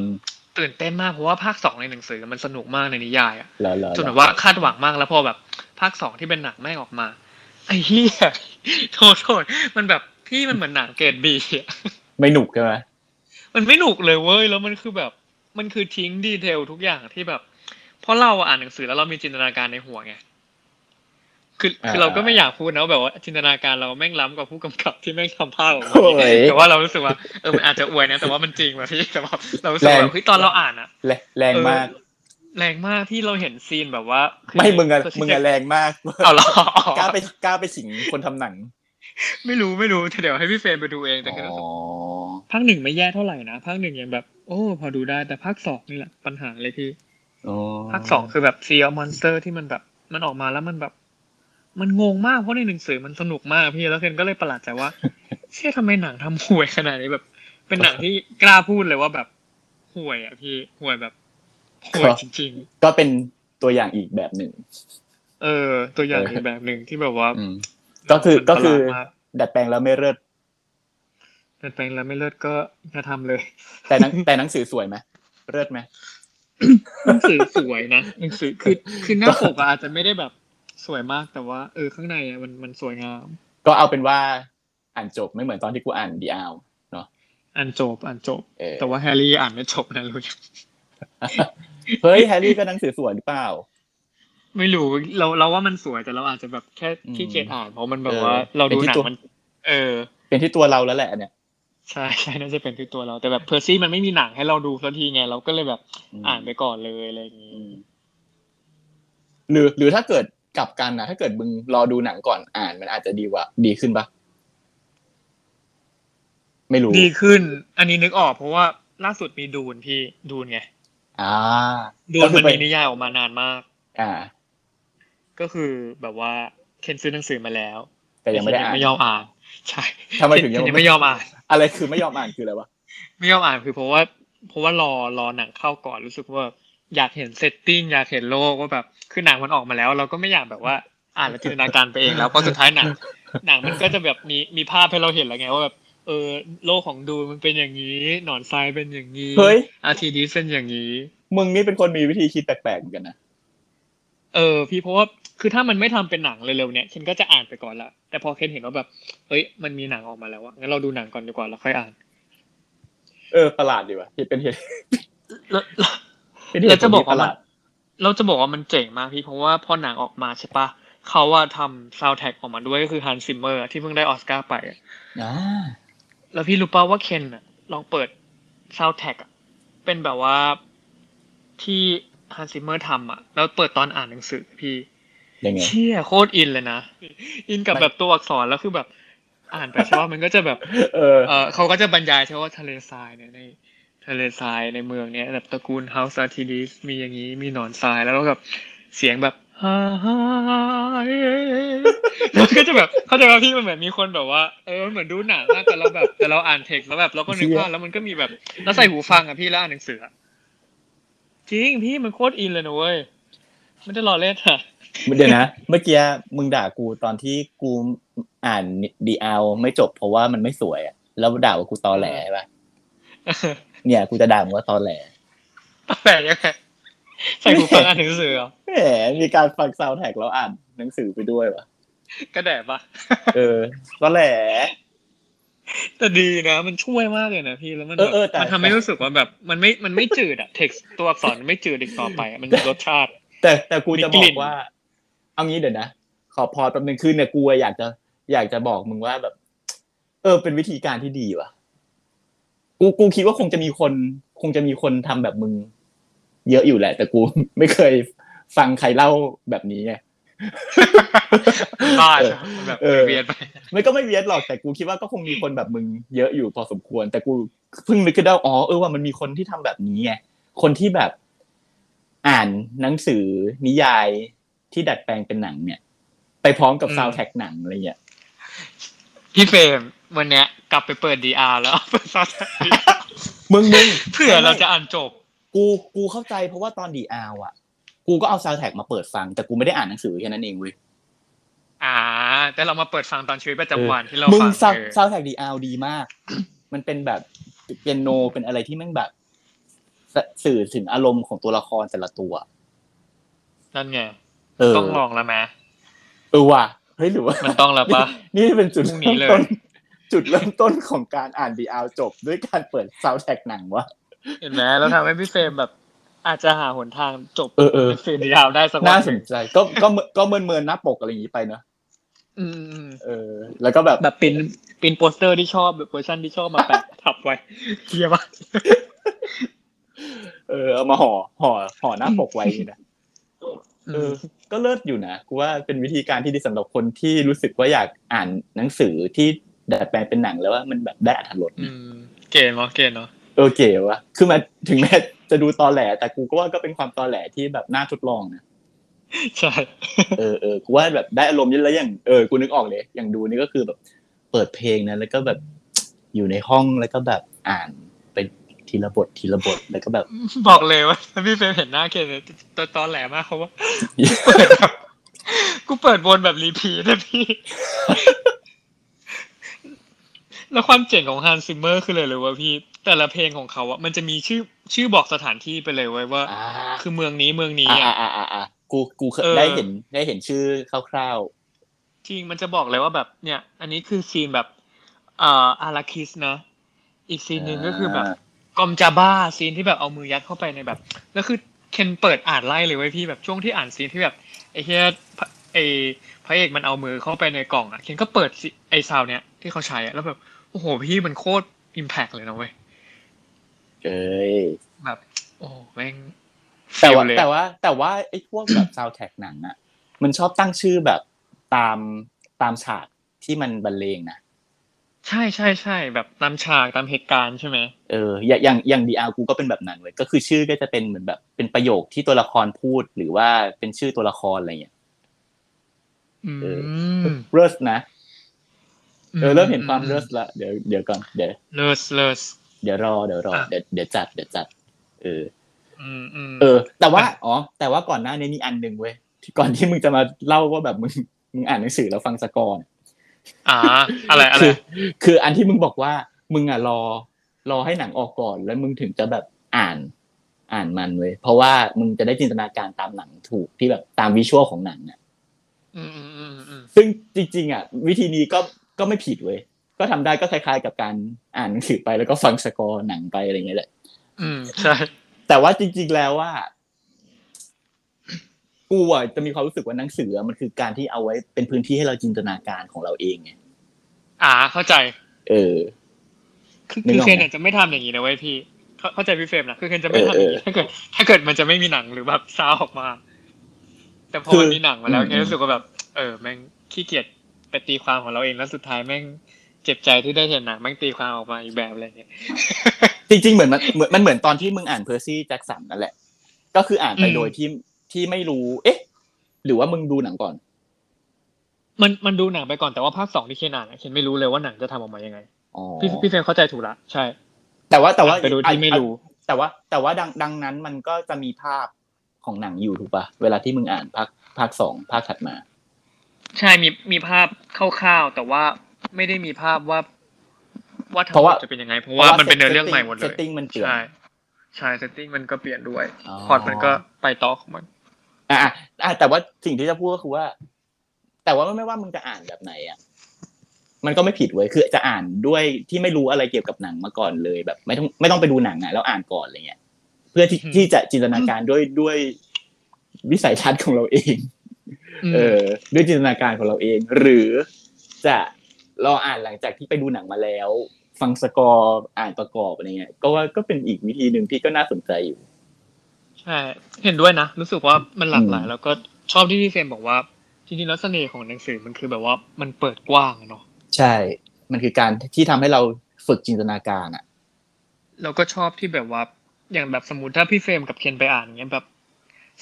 ตื่นเต้นมากเพราะว่าภาคสองในหนังสือมันสนุกมากในนิยายอะแล้วแล้วจนแบบว่าคาดหวังมากแล้วพอแบบภาคสองที่เป็นหนังแม่งออกมาไอ้เหี้ยโทษโทษมันแบบพี่มันเหมือนหนังเกรดบีอะไม่หนุกใช่ไหม มันไม่หนุกเลยเว้ยแล้วมันคือแบบ มันคือทิ้งดีเทลทุกอย่างที่แบบ เพราะเราอ่านหนังสือแล้วเรามีจินตนาการในหัวไงคือคือเราก็ไม่อยากพูดนะว่าแบบว่าจินตนาการเราแม่งล้ำกว่าผู้กำกับที่แม่งทำภาพออกมาโอ้ยแต่ว่าเรารู้สึกว่าเออมันอาจจะอวยนะแต่ว่ามันจริงว่ะพี่แต่ว่าเรารู้สึกว่าเฮ้ยตอนเราอ่านอะแรงแรงมากเออแรงมากที่เราเห็น scene แบบว่าคือไม่มึงอะคือมึงอะแรงมากเอาเหรอกล้าไปกล้าไปสิงคนทำหนัง ไม่รู้ไม่รู้แต่เดี๋ยวให้พี่เฟรมไปดูเองแต่คือรู้สึกภาคหนึ่งไม่แย่เท่าไหร่นะภาคหนึ่งยังแบบ โอ้ พอดูได้แต่ภาคสองนี่แหละปัญหาเลยพี่อ๋อภาคสองคือแบบซีอ m มอนสเตอร์ที่มันแบบมันออกมาแล้วมันแบบ มันงงมากเพราะในหนังสือมันสนุกมากพี่แล้วเคนก็เลยประหลาดใจว่า เชื่อทำไมหนังทำห่วยขนาดนี้แบบ เป็นหนังที่กล้าพูดเลยว่าแบบห่วยอะพี่ห่วยแบบห่วยจริง ๆ ก็เป็นตัวอย่างอีกแบบหนึ่งเออ ตัวอย่างอีกแบบหนึ่งที่แบบว่าอืม ก็คือมันก็คือประหลาดมากดัดแปลงแล้วไม่เลิศแต่แปลงแล้วไม่เลิศก็อย่าทำเลย แต่หนังแต่หนังสือสวยไหมเลิศไหมหนังสือสวยนะหนังสือคือคือหน้าปกอะอาจจะไม่ได้แบบสวยมากแต่ว่า เออข้างในอะมันมันสวยงาม ก็เอาเป็นว่าอ่านจบไม่เหมือนตอนที่กูอ่านดีอาวเนาะอ่านจบอ่านจบเออแต่ว่าแฮร์รี่อ่านไม่จบนะรู้ยังเฮ้ยแฮร์รี่ก็หนังสือสวยหรือเปล่า ไม่รู้เราเราว่ามันสวยแต่เราอาจจะแบบแค่อืมขี้เกียจอ่านเพราะมันแบบเออว่าเราดูเป็นที่หนังตัวมัน เออ เป็นที่ตัวเราแล้วแหละเนี่ยใช่ใช่น่าจะเป็นที่ตัวเรา แต่แบบเพอร์ซี่มันไม่มีหนังให้เราดูสักทีไงเราก็เลยแบบอืมอ่านไปก่อนเลยอะไรอย่างงี้หรือหรือถ้าเกิดกลับกันนะถ้าเกิดมึงรอดูหนังก่อนอ่านมันอาจจะดีกว่า ดีขึ้นปะไม่รู้ดีขึ้น อันนี้นึกออกเพราะว่าล่าสุดมีดูนพี่ดูนไง อ่าดูก็นคืมัอนไปมีนิยายออกมานานมาก อ่า ก็คือแบบว่าเคนซื้อหนังสือมาแล้ว แต่ยังไม่ได้เคนอ่านไม่ยอมอ่าน ใช่ทำไมถึงยังเคนยังไม่ยอมอ่าน อะไรคือไม่ยอมอ่านคืออะไรวะไม่ยอมอ่านคือเพราะว่าเพราะว่ารอรอหนังเข้าก่อนรู้สึกว่าอยากเห็น setting อยากเห็นโลกว่าแบบคือหนังมันออกมาแล้ว เราก็ไม่อยากแบบว่าอ่านแล้วจินตนาการไปเองแล้วเพราะสุดท้ายหนังหนังมันก็จะแบบมีมีภาพให้เราเห็นแล้วไงว่าแบบเออโลกของ Dune มันเป็นอย่างนี้ หนอนทรายเป็นอย่างนี้เฮ้ยอาทีดีเป็นอย่างนี้ มึงนี่เป็นคนมีวิธีคิดแปลกๆเหมือนกันนะ เออพี่เพราะว่าคือถ้ามันไม่ทำเป็นหนังเร็วๆเนี้ยเคนก็จะอ่านไปก่อนละแต่พอเคนเห็นว่าแบบเฮ้ยมันมีหนังออกมาแล้วอะงั้นเราดูหนังก่อนดีกว่าแล้วค่อยอ่าน เออประหลาดดีว่ะเป็นเหตุแล้วแล้วเป็นเหตุแล้วจะบอกผลที่ปว่าระหมันลาดเราจะบอกว่ามันเจ๋งมากพี่เพราะว่าพอหนังออกมาใช่ปะเขาว่าทำซาวแท็กออกมาด้วยก็คือ Hans Zimmer ที่เพิ่งได้ออสการ์ไปอะอ่าแล้วพี่รู้ป่าว่าเคนอะลองเปิดซาวแท็กอะเป็นแบบว่าที่ Hans Zimmer ทำอะแล้วเปิดตอนอ่านหนังสือพี่ยังไงเชี่ยโคตรอินเลยนะ อินกับแบบตัวอักษรแล้วคือแบบอ่านไปใช่ป่ะมันก็จะแบบเออเออเขาก็จะบรรยายใช่ว่าทะเลทรายเนี่ยในทะเลทรายในเมืองเนี้ยแบบตระกูล House Atreides มีอย่างนี้มีหนอนทรายแล้วก็แบบเสียงแบบฮ่าฮ่าแล้วก็จะแบบเข้าใจว่าพี่มันเหมือนมีคนแบบว่า เออเหมือนดูหนังอะแต่เราแบบแต่เราอ่านเทคแล้วแบบเราก็นึกว่าแล้วมันก็มีแบบแล้วใส่หูฟังอะพี่แล้วอ่านหนังสืออะ จริงพี่มันโคตรอินเลยนะเว้ยไม่ได้ล้อเล่นอะเดี๋ยวนะ เมื่อกี้มึงด่ากูตอนที่กูอ่านดีเอาไม่จบเพราะว่ามันไม่สวยอะแล้วด่าว่ากูตอแหลใช่ปะเนี่ยกูจะด่ามึงว่าตอแหลแปลกยังไงใส่หูฟังอ่านหนังสือเหรอแหมมีการฟังซาวด์แท็กแล้วอ่านหนังสือไปด้วยวะกระแดะปะเออตอแหล แต่ดีนะมันช่วยมากเลยนะพี่แล้วมันเออแบบเออแต่ มันทำให้รู้สึกว่าแบบมันไม่มันไม่จืดอะเท็กซ์ตัวอักษรมันไม่จืดอีกต่อไปอะมันมีรสชาติ แต่แต่กูจะมีบกลิ่อกน ว่า เอางี้เดี๋ยวนะ ขอพอแป๊บนึงคือเนี่ยกูอะอยากจะอยากจะบอกมึงว่าแบบ เออ เป็นวิธีการที่ดีว่ะ กูกูคิดว่าคงจะมีคน คงจะมีคนทำแบบมึง เยอะอยู่แหละ แต่กู ไม่เคยฟังใครเล่าแบบนี้ไง บ้าใช่ไหมมันแบบเออเวียนไปไม่ก็ไม่เวียดหรอกแต่กูคิดว่าก็คงมีคนแบบมึงเยอะอยู่พอสมควร แต่กูเพิ่งนึกขึ้นได้ว่าอ๋อเออว่ามันมีคนที่ทำแบบนี้ไงคนที่แบบอ่านหนังสือนิยายที่ดัดแปลงเป็นหนังเนี่ย ไปพร้อมกับซาวด์แท็กหนังอะไรเงี้ยพี่เฟรมวันเนี้ย กลับไปเปิด The Hours แล้วเปิดซาวด์แทร็กมึงมึงเผื่อเราจะอ่านจบ กูกูเข้าใจเพราะว่าตอนดีอาวอะ กูก็เอาซาวด์แท็กมาเปิดฟัง แต่กูไม่ได้อ่านหนังสือแค่นั้นเองเว้ยอ่า แต่เรามาเปิดฟังตอนชีวิตประจำวันที่เรามึงฟัง sound เออซาวด์แท็กดีอาวดีมาก มันเป็นแบบเปียโนเป็นอะไรที่แม่งแบบสสื่อถึงอารมณ์ของตัวละครแต่ละตัว นั่นไงเออต้องลองแล้วไหมเออว่ะเฮ้ยหรือว่ามันต้องแล้วปะนี่นี่เป็นจุดพรุ่งนี้เริ่มเลยต้นจุดเริ่มต้นของการอ่าน The Hours จบด้วยการเปิดซาวด์แท็กหนังวะเห็นไหมเราทำให้พี่เฟรมแบบ อาจจะหาหนทางจบเออเออเป็นสื่อ The Hours ได้สักวันหนึ่ง น่าสนใจ ก็ก็ก็เมินเมินๆหน้าปกอะไรอย่างนี้ไปเนอะอืมอืมเออ แล้วก็แบบแบบ print print โปสเตอร์ที่ชอบแบบเวอร์ชันที่ชอบมาแปะทับไว้เทียบะเออเอามาห่อห่อห่อหน้าปกไว้นี่นะเออ ก็เลิศอยู่นะกูว่าเป็นวิธีการที่ดีสำหรับคนที่รู้สึกว่าอยากอ่านหนังสือที่ดัดแปลงเป็นหนังแล้วว่ามันแบบได้อรรถรสนะ อืมเก๋เนาะเก๋เนาะ เออเก๋วะคือมาถึงแม้จะดูตอแหล แต่กูก็ว่าก็เป็นความตอแหลที่แบบน่าทดลองนะใช่เออเออกูว่าแบบได้อารมณ์เยอะแล้วอย่างเออกูนึกออกเลยอย่าง Dune นี่ก็คือแบบ เปิดเพลงนะแล้วก็แบบอยู่ในห้องแล้วก็แบบอ่านไปทีละบททีละบทแล้วก็แบบ บอกเลยว่าถ้าพี่เฟรมเห็นหน้าเก๋เนี่ยตอนตอนแหลมากเขาว่าเปิดแบบกูเปิดวนแบบ repeat นะพี่แล้วความเจ๋งของ Hans Zimmer คือเลยเลยว่าพี่ แต่ละเพลงของเขาอะมันจะมีชื่อชื่อบอกสถานที่ไปเลยไว้ยว่าอ่า คือเมืองนี้เมืองนี้อ่าอะอ่าอ่าอ่ากูกูเคยเออได้เห็นได้เห็นชื่อคร่าวจริงมันจะบอกเลยว่าแบบเนี่ย อันนี้คือ scene แบบเอ่อ Arrakis นะอีก scene หนึ่งก็คือแบบ Gom Jabbar scene ที่แบบเอามือยัดเข้าไปในแบบแล้วคือเคนเปิดอ่านไล่เลยเว้ยพี่แบบช่วงที่อ่าน scene ที่แบบไอ้เฮียพระไอ้พระเอกมันเอามือเข้าไปในกล่องอะเคนก็เปิดซิไอ้ซาวเนี้ยที่เขาใช้อะแล้วแบบโอ้โหพี่มันโคตร impact เลยนะเว้ยๆ เอ้ยแบบ โอ้แม่งแต่ว่า feel เลยแต่ว่า แต่ว่าไอ้พวกแบบซาวแท็กหนังอะมันชอบตั้งชื่อแบบตามตามฉากที่มันบรรเลงนะใช่ใช่ใช่แบบตามฉากตามเหตุการณ์ใช่ไหมเอออย่างอย่างอย่างดีอากูก็เป็นแบบนั้นเว้ยก็คือชื่อก็จะเป็นเหมือนแบบเป็นประโยคที่ตัวละครพูดหรือว่าเป็นชื่อตัวละครอะไรอย่างเงี้ยอืเอมเริสนะเออเริ่มเห็นความเริสละเดี๋ยวเดี๋ยวก่อนเดี๋ยวเลิศเลิศ เดี๋ยวรอเดี๋ยวรออะเดี๋ยวเดี๋ยวจัดเดี๋ยวจัด เอออืมอืมเออ แต่ว่าอ๋อแต่ว่าก่อนหน้านี้มีอันหนึ่งเว้ยที่ก่อนที่มึงจะมาเล่าว่าแบบมึงมึงอ่านหนังสือแล้วฟังสกอร์เนี่ยอ่า อะไรอะไรคือคืออันที่มึงบอกว่า มึงอะรอ รอให้หนังออกก่อน แล้วมึงถึงจะแบบอ่านอ่านมันเว้ยเพราะว่ามึงจะได้จินตนาการตามหนังถูกที่แบบตามวิชวลของหนังอะอืมอืมอืมอืมซึ่งจริงๆอะ วิธีนี้ก็ก็ไม่ผิดเว้ย ก็ทำได้ก็คล้ายๆ กับการอ่านหนังสือไปแล้วก็ฟังสกอร์หนังไปอะไรอย่างเงี้ยแหละ อืมใช่ แต่ว่าจริง ๆแล้วว่ากูอะจะมีความรู้สึกว่าหนังสืออะมันคือการที่เอาไว้เป็นพื้นที่ให้เราจินตนาการของเราเองไงอ่า เข้าใจ เออ คือนึกคือออกไหมเคนเนี่ยจะไม่ทำอย่างนี้นะเว้ยพี่เข้าเข้าใจพี่เฟรมนะคือเคนจะไม่ทำอย่างนี้เออถ้าเกิด ถ้าเกิดมันจะไม่มีหนังหรือแบบซาวออกมา แต่พอคือมันมีหนังมาแล้วอืมเคนรู้สึกว่าแบบ เออแม่งขี้เกียจไปตีความของเราเองแล้วสุดท้ายแม่ง เจ็บใจที่ได้เห็นหนังแม่งตีความออกมาอีกแบบอะไรเงี้ยจริงๆเหมือนมันเหมือนมันเหมือนตอนที่มึงอ่านเพอร์ซี่แจ็คสันนั่นแหละ ก็คืออ่านไปอืมโดยที่ที่ไม่รู้ เอ๊ะ หรือว่ามึงดูหนังก่อน มันมันดูหนังไปก่อนแต่ว่าภาคสองที่เคนอ่านอะเคนไม่รู้เลยว่าหนังจะทำออกมายังไงอ๋อพี่พี่เฟรมเข้าใจถูกละใช่ แต่ว่าแต่ว่าอ่านไปโดยที่ไม่รู้ แต่ว่า แต่ว่าดังดังนั้นมันก็จะมีภาพของหนังอยู่ถูกปะเวลาที่มึงอ่านภาคภาคสองภาคถัดมา ใช่มีมีภาพคร่าวๆแต่ว่า ไม่ได้มีภาพว่า ว่าทั้งเพราะหมว่าดจะเป็นยังไง เพราะว่ามันเป็นเนื้อเรื่องใหม่หมดเลย setting มันเปลี่ยนใช่ใช่ setting มันก็เปลี่ยนด้วยอ๋อพอร์ตมันก็ไปต่อของมัน อะอะอะแต่ว่าสิ่งที่จะพูดก็คือว่า แต่ว่าไม่ว่ามึงจะอ่านแบบไหนอะมันก็ไม่ผิดเว้ยคือจะอ่านด้วยที่ไม่รู้อะไรเกี่ยวกับหนังมาก่อนเลยแบบ ไม่ต้องไม่ต้องไปดูหนังอะแล้วอ่านก่อนอะไรเงี้ย เพื่อที่อืมที่จะจินตนาการด้วยด้วยวิสัยทัศน์ของเราเองมเออ ด้วยจินตนาการของเราเอง หรือจะ รออ่านหลังจากที่ไปดูหนังมาแล้ว ฟังสกอร์อ่านประกอบอะไรเงี้ยก็ว่าก็เป็นอีกวิธีหนึ่งที่ก็น่าสนใจอยู่ ใช่ เห็นด้วยนะ รู้สึกว่ามันหลากหลายอืมแล้วก็ชอบที่พี่เฟรมบอกว่าจริงๆแล้วเสน่ห์ของหนังสือมันคือแบบว่ามันเปิดกว้างอะเนาะใช่ มันคือการที่ทำให้เราฝึกจินตนาการอะแล้วก็ชอบที่แบบว่าอย่างแบบสมมติถ้าพี่เฟรมกับเคนไปอ่านอย่างเงี้ยแบบ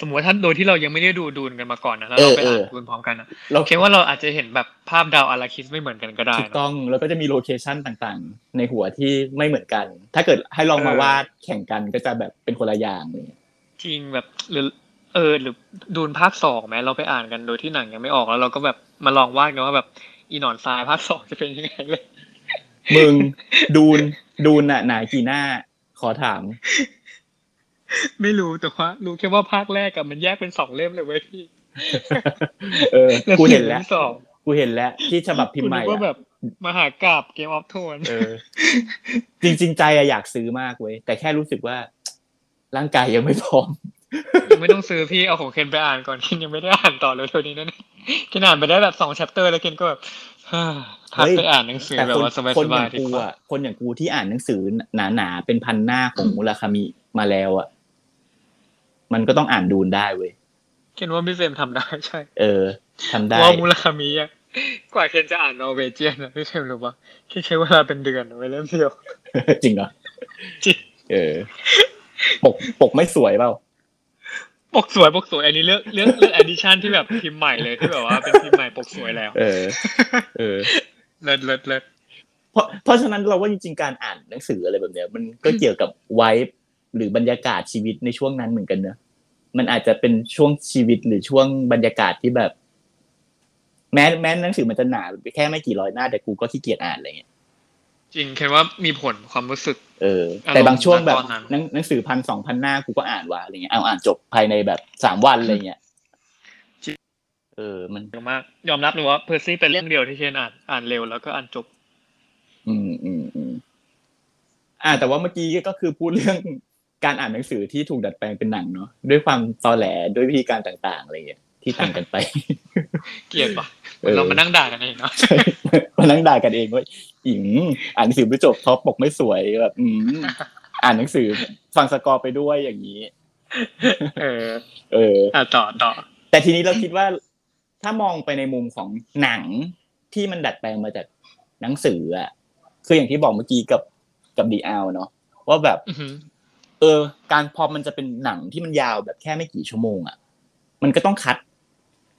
สมมติว่าถ้าโดยที่เรายังไม่ได้ดู Dune กันมาก่อนนะแล้วเราไปอ่านเออเออ Dune พร้อมกันนะเราเคนว่าเราอาจจะเห็นแบบภาพดาว Arrakis ไม่เหมือนกันก็ได้ถูกนะต้องแล้วก็จะมี location ต่างๆ ในหัวที่ไม่เหมือนกัน ถ้าเกิดให้ลองมาเออวาดแข่งกันก็จะแบบเป็นคนละอย่างอะไรเลยจริงแบบหรือเออหรือดูนภาคสองไหมเราไปอ่านกันโดยที่หนังยังไม่ออกแล้ว เราก็แบบมาลองวาดกันว่าแบบอีหนอนทรายภาคสองจะเป็นยังไงเลยมึงดูนดูนน่ะหนากี่หน้าขอถาม ไม่รู้แต่ว่ารู้แค่ว่าภาคแรกกับมันแยกเป็นสองเล่มเลยเว้ยพี่ เออ กูเห็นแล้วล่มสองกูเห็นแล้ว ที่ฉบับพิมพ์ใหม่กูนึกว่าแบอะบมหากราบเกมออฟโทนเออ จริง ๆ ใจอะอยากซื้อมากเว้ย แต่แค่รู้สึกว่า ร่างกายยังไม่พร้อมยังไม่ต้องซื้อพี่เอาของเคนไปอ่านก่อนเคนยังไม่ได้อ่านต่อเลยเท่านี้นั่นเคนอ่านไปได้แบบสอง chapter แล้วเคนก็แบบฮ่าพักเฮ้ยไปอ่านหนังสือแต่แบบคนว่าสบายคนๆอย่างดีกูกว่าอะคนอย่างกูที่อ่านหนังสือหนาๆเป็นพันหน้าของมุราคามิมาแล้วอะ มันก็ต้องอ่านดูนได้เว้ยเคนว่าพี่เฟรมทำได้ใช่ เออทำได้ว่ามูลคามิอะกว่าเคนจะอ่าน Norwegian นะพี่เฟรมรู้ปะเคนใช้เวลาเป็นเดือนไว้เล่มเดียว จริงเหรอจริงเออ ปกปกไม่สวยเปล่าปกสวยปกสวยอันนี้เลือกเลือกเลือก edition ที่แบบพิมพ์ใหม่เลยที่แบบว่าเป็นพิมพ์ใหม่ปกสวยแล้ว เออ เออเลิศเลิศเลิศเพราะเพราะฉะนั้นเราว่าจริงๆการอ่านหนังสืออะไรแบบเนี้ย มันก็เกี่ยวกับ vibe หรือบรรยากาศชีวิตในช่วงนั้นเหมือนกันเนอะมันอาจจะเป็นช่วงชีวิตหรือช่วงบรรยากาศที่แบบ แม้แม้หนังสือมันจะหนาแค่ไม่กี่ร้อยหน้าแต่กูก็ขี้เกียจอ่านอะไรเงี้ยจริงเคนว่ามีผลความรู้สึก เอออารมณ์แต่บางช่วงแบบตอนนั้นหนังหนังสือพันสองพันหน้ากูก็อ่านว่ะอะไรเงี้ยเอาอ่านจบภายในแบบสามวันอะไรเงี้ยเออ มันเยอะมากยอมรับเลยว่าเพอร์ซี่เป็นเรื่องเดียวที่เคนอ่านอ่านเร็วแล้วก็อ่านจบ อืมอืมอืมอ่า แต่ว่าเมื่อกี้ก็คือพูดเรื่อง การอ่านหนังสือที่ถูกดัดแปลงเป็นหนังเนาะด้วยความตอแหลด้วยวิธีการต่างๆอะไรเงี้ยที่ต่างกันไป เกลียดปะเออเรามานั่งด่ากันเองเนาะใช่มานั่งด่ากันเองว่าอิงอ่านหนังสือไม่จบท็อปปกไม่สวยแบบอืมอ่านหนังสือฟังสกอร์ไปด้วยอย่างนี้ เออ เอออะต่อต่อแต่ทีนี้เราคิดว่า ถ้ามองไปในมุมของหนังที่มันดัดแปลงมาจากหนังสืออะคืออย่างที่บอกเมื่อกี้กับกับดีอาเนาะว่าแบบอือหือ เออ การพอมันจะเป็นหนังที่มันยาวแบบแค่ไม่กี่ชั่วโมงอะมันก็ต้องคัด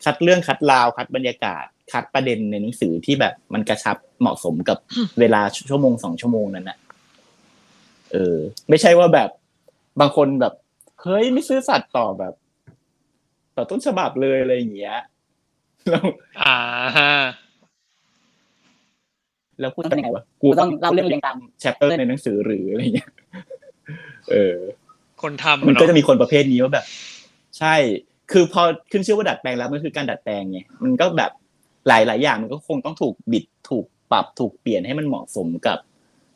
คัดเรื่องคัดราวคัดบรรยากาศ คัดประเด็นในหนังสือที่แบบมันกระชับเหมาะสมกับเวลาชั่วโมงสองชั่วโมงนั้นนะเออ ไม่ใช่ว่าแบบบางคนแบบเฮ้ยไม่ซื้อสัตว์ต่อแบบ ต่อต้นฉบับเลยอะไรอย่างเงี้ยแล้วอ่าฮะแล้วพูดยังไงวะกูต้องเล่าเรื่องเรียงตามแชปเตอร์ในหนังสือหรืออะไรเงี้ย เออ คนทำมันก็เนจะอะมีคนประเภทนี้ว่าแบบ ใช่ คือพอขึ้นชื่อว่าดัดแปลงแล้วมันคือการดัดแปลงไงมันก็แบบหลายหลายๆอย่างมันก็คงต้องถูกบิดถูกปรับถูกเปลี่ยนให้มันเหมาะสมกับ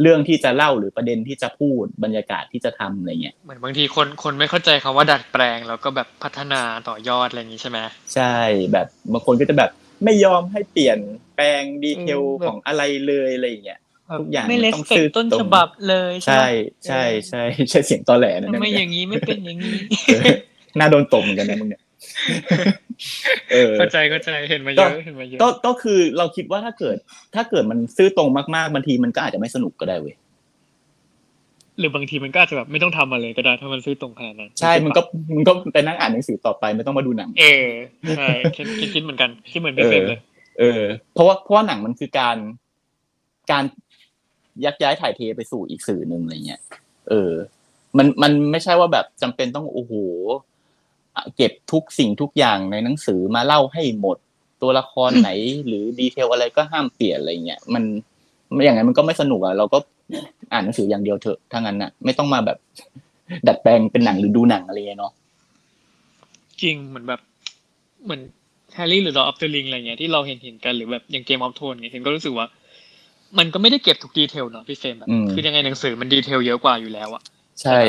เรื่องที่จะเล่าหรือประเด็นที่จะพูดบรรยากาศที่จะทำอะไรเงี้ยเหมือนบางทีคนคนไม่เข้าใจคำว่าดัดแปลงแล้วก็แบบพัฒนาต่อยอดอะไรอย่างนี้ใช่ไหมใช่แบบบางคนก็จะแบบไม่ยอมให้เปลี่ยนแปลงดีเทลอืมแบบของอะไรเลยอะไรอย่างเงี้ย ทุกอย่างไม่มันเลต้องสเปซื่กอต้นตรงฉบับเลยใช่ไหมใช่ใช่ใช่เสียงตอแหลนะทำเนี่ยไมอย่างนี้ไม่เป็นอย่างนี้เออน่าโดนตบเหมือนกันนะมึงเนี่ยเออเข้าใจเข้าใจเห็นมาเยอะเห็นมาเยอะก็ก็คือเราคิดว่าถ้าเกิด ถ้าเกิดมันซื่อตรงมากๆบางทีมันก็อาจจะไม่สนุกก็ได้เว้ยหรือบางทีมันก็อาจจะแบบไม่ต้องทำอะไรก็ได้ถ้ามันซื่อตรงขนาดนั้นใช่ มันก็มันก็ไปนั่งอ่านหนังสือต่อไปไม่ต้องมาดูหนัง เออใช่คิดคิดคิดเหมือนกันคิดเหมือนพี่เฟรมเลย เออ เพราะว่าเพราะว่าหนังมันคือการ การ ยักย้ายถ่ายเทไปสู่อีกสื่อหนึ่งอะไรเงี้ยเออ มันมันไม่ใช่ว่าแบบจำเป็นต้องโอ้โหเก็บทุกสิ่งทุกอย่างในหนังสือมาเล่าให้หมดตัวละครไหน หรือ detail อะไรก็ห้ามเปลี่ยนอะไรเงี้ยมันอย่างนั้นมันก็ไม่สนุกอะเราก็อ่านหนังสืออย่างเดียวเถอะถ้างั้นน่ะ ไม่ต้องมาแบบ ดัดแปลงเป็นหนังหรือดูหนังอะไรเนาะจริงเหมือนแบบ เหมือนแฮร์รี่หรือ Lord of the Rings อะไรเงี้ยที่เราเห็นเห็นกันหรือแบบอย่าง Game of Thrones เงี้ยเห็นก็รู้สึกว่า มันก็ไม่ได้เก็บทุก detail เนาะพี่เฟรมแบบอืมคือยังไงหนังสือมัน detail เยอะกว่าอยู่แล้วอะใช่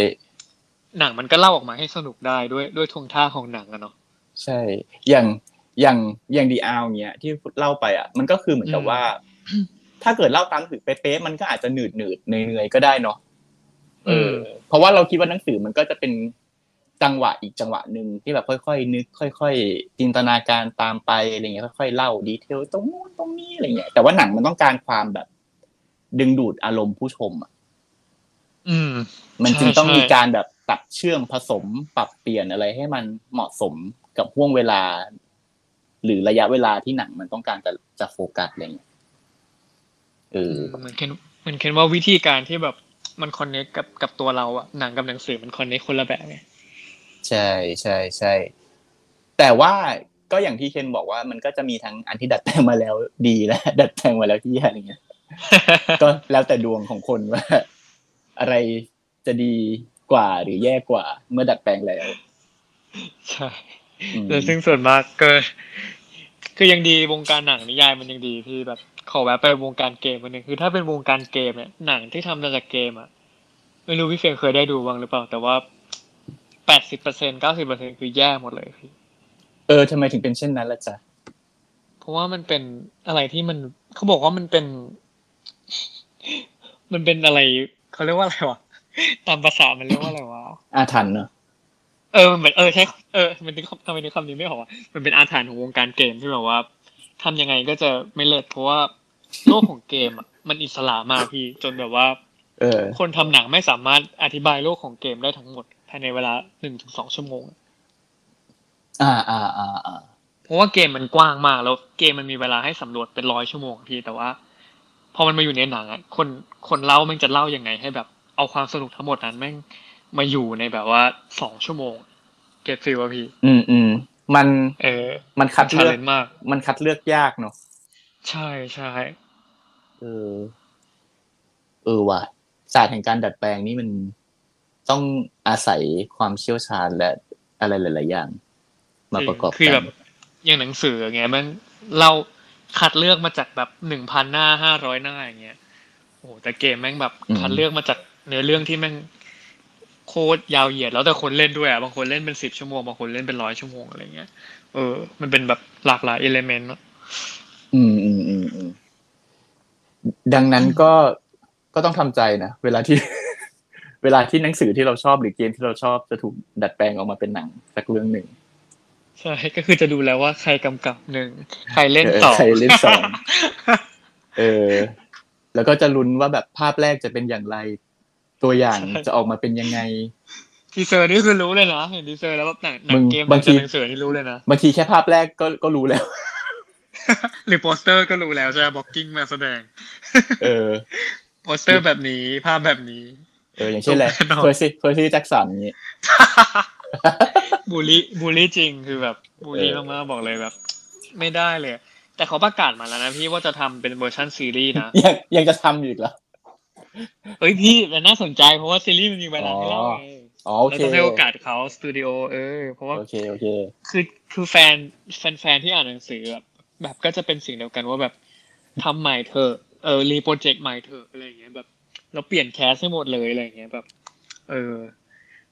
หนังมันก็เล่าออกมาให้สนุกได้ด้วยด้วยท่วงท่าของหนังอะเนาะใช่ อย่างอย่างอย่างดีอาเนี้ยที่เล่าไปอะ มันก็คือเหมือนกับอืมว่า ถ้าเกิดเล่าตามหนังสือเป๊ะๆมันก็อาจจะหนืดหนืดๆเหนื่อยๆก็ได้เนาะเออ เพราะว่าเราคิดว่าหนังสือมันก็จะเป็น จังหวะอีกจังหวะหนึ่งที่แบบค่อย ๆ นึก ค่อย ๆ จินตนาการตามไปอะไรเงี้ยค่อยๆเล่าดีเทลตรงนู้นตรงนี้อะไรเงี้ยแต่ว่าหนังมันต้องการความแบบ ดึงดูดอารมณ์ผู้ชมอะอืม มันจึงต้องใช่มีการแบบตัดเชื่อมผสมปรับเปลี่ยนอะไรให้มันเหมาะสมกับห่วงเวลา หรือระยะเวลาที่หนังมันต้องการจะจะโฟกัสอะไรเงี้ยเออเหมือนเคนเหมือนเคนว่าวิธีการที่แบบมันคอนเนคกับกับตัวเราอะหนังกับหนังสือมันคอนเนคคนละแบบไง ใช่ใช่ใช่แต่ว่าก็อย่างที่เคนบอกว่ามันก็จะมีทั้งอันที่ดัดแปลงมาแล้วดีและดัดแปลงมาแล้วที่แย่อะไรเงี้ยก็แล้วแต่ดวงของคนว่า อะไรจะดีกว่าหรือแย่กว่า เมื่อดัดแปลงแล้วใช่อืมแต่ซึ่งส่วนมากก็คือยังดีวงการหนังนิยายมันยังดีที่แบบขอแวะไปวงการเกมมันหนึ่งคือถ้าเป็นวงการเกมเนี่ยหนังที่ทำมาจากเกมอะไม่รู้พี่เฟรมเคยได้ดูบ้างหรือเปล่า แต่ว่า แปดสิบเปอร์เซ็นเก้าสิบเปอร์เซ็นคือแย่หมดเลยพี่เออทำไมถึงเป็นเช่นนั้นล่ะจ๊ะเพราะว่ามันเป็นอะไรที่มันเขาบอกว่ามันเป็น มันเป็นอะไรเขาเรียกว่าอะไรวะตามภาษามันเรียกว่าอะไรวะอาถรรพ์เนอะเออมันเหมือนเออใช่เออมันนึกทำไมนึกคำนี้ไม่ออกวะมันเป็นอาถรรพ์ของวงการเกมที่แบบว่าทำยังไงก็จะไม่เลิศเพราะว่าโลกของเกมอะมันอิสระมากพี่จนแบบว่า เออ คนทำหนังไม่สามารถอธิบายโลกของเกมได้ทั้งหมด ภายในเวลาหนึ่งถึงสองชั่วโมง อ่าอ่าอ่าอ่าเพราะว่าเกมมันกว้างมากแล้วเกมมันมีเวลาให้สำรวจเป็นร้อยชั่วโมงพี่แต่ว่า พอมันมาอยู่ในหนังอะคนคนเล่าแม่งจะเล่ายังไง ให้แบบเอาความสนุกทั้งหมดนั้นแม่งมาอยู่ในแบบว่าสองชั่วโมง เก็ตฟิลว่าพี่ อืมอืมมัน เออ มันคัดชาเลืเลอกนจ์มาก มันคัดเลือกยากเนาะใช่ใช่เออ เออว่ะศาสตร์แห่งการดัดแปลงนี่มัน ต้องอาศัยความเชี่ยวชาญและอะไรหลาย ๆ อย่าง มาประกอบคือกัแบนบอย่างหนังสืออย่างเงี้ยมันเราคัดเลือกมาจากแบบหนึ่งพันหน้าห้าร้อยหน้าอย่างเงี้ยโอ้โหแต่เกมแม่งแบบคัดเลือกมาจากเนื้อเรื่องที่แม่งโคตรยาวเหยียดแล้วแต่คนเล่นด้วยอะบางคนเล่นเป็นสิบชั่วโมงบางคนเล่นเป็นร้อยชั่วโมงอะไรเงี้ยเออ มันเป็นแบบหลากหลายเอลเมนต์อืมอืมอืมอืมดังนั้นก็ก็ต้องทำใจนะเวลาที่ เวลาที่หนังสือที่เราชอบหรือเกมที่เราชอบจะถูกดัดแปลงออกมาเป็นหนังสักเรื่องหนึ่งใช่ก็คือจะดูแล้วว่าใครกำกับหนึ่งใครเล่นเออต่อใครเล่นสองเออ แล้วก็จะลุ้นว่าแบบภาพแรกจะเป็นอย่างไร ตัวอย่างจะออกมาเป็นยังไง teaser นี่คือรู้เลยนะเห็น teaser แล้วแบบหนังหนัมึงงเกมบางทีหนังสือนี่รู้เลยนะบางทีแค่ภาพแรกก็ก็รู้แล้ว หรือโปสเตอร์ก็รู้แล้วใช่ไหม blocking การแสดง เออโปสเตอร์แบบนี้ภาพแบบนี้ เอออย่างเช่นอะไรแน่นอนเฟอร์ซี่เฟอร์ซี่แจ็คสันนี้บูลลี่บูลลี่จริงคือแบบบูลลี่เออมากๆบอกเลยแบบ ไม่ได้เลย แต่เขาประกาศมาแล้วนะพี่ว่าจะทำเป็นเวอร์ชันซีรีส์นะยังยังจะทำอยู่อีกเหรอเอ้ยพี่มันน่าสนใจเพราะว่าซีรีส์มันมีเวลาให้เล่าไงอ๋อโอเราเคต้องให้โอกาสเขาสตูดิโอเออเพราะว่าโอเคโอเคคือคือแฟนแฟนแฟนที่อ่านหนังสือแบบแบบก็จะเป็นสิ่งเดียวกันว่าแบบทำใหม่เถอะเออรีโปรเจกต์ใหม่เถอะอะไรอย่างเงี้ยแบบ เราเปลี่ยนแคสให้หมดเลยอะไรอย่างเงี้ยแบบ เออ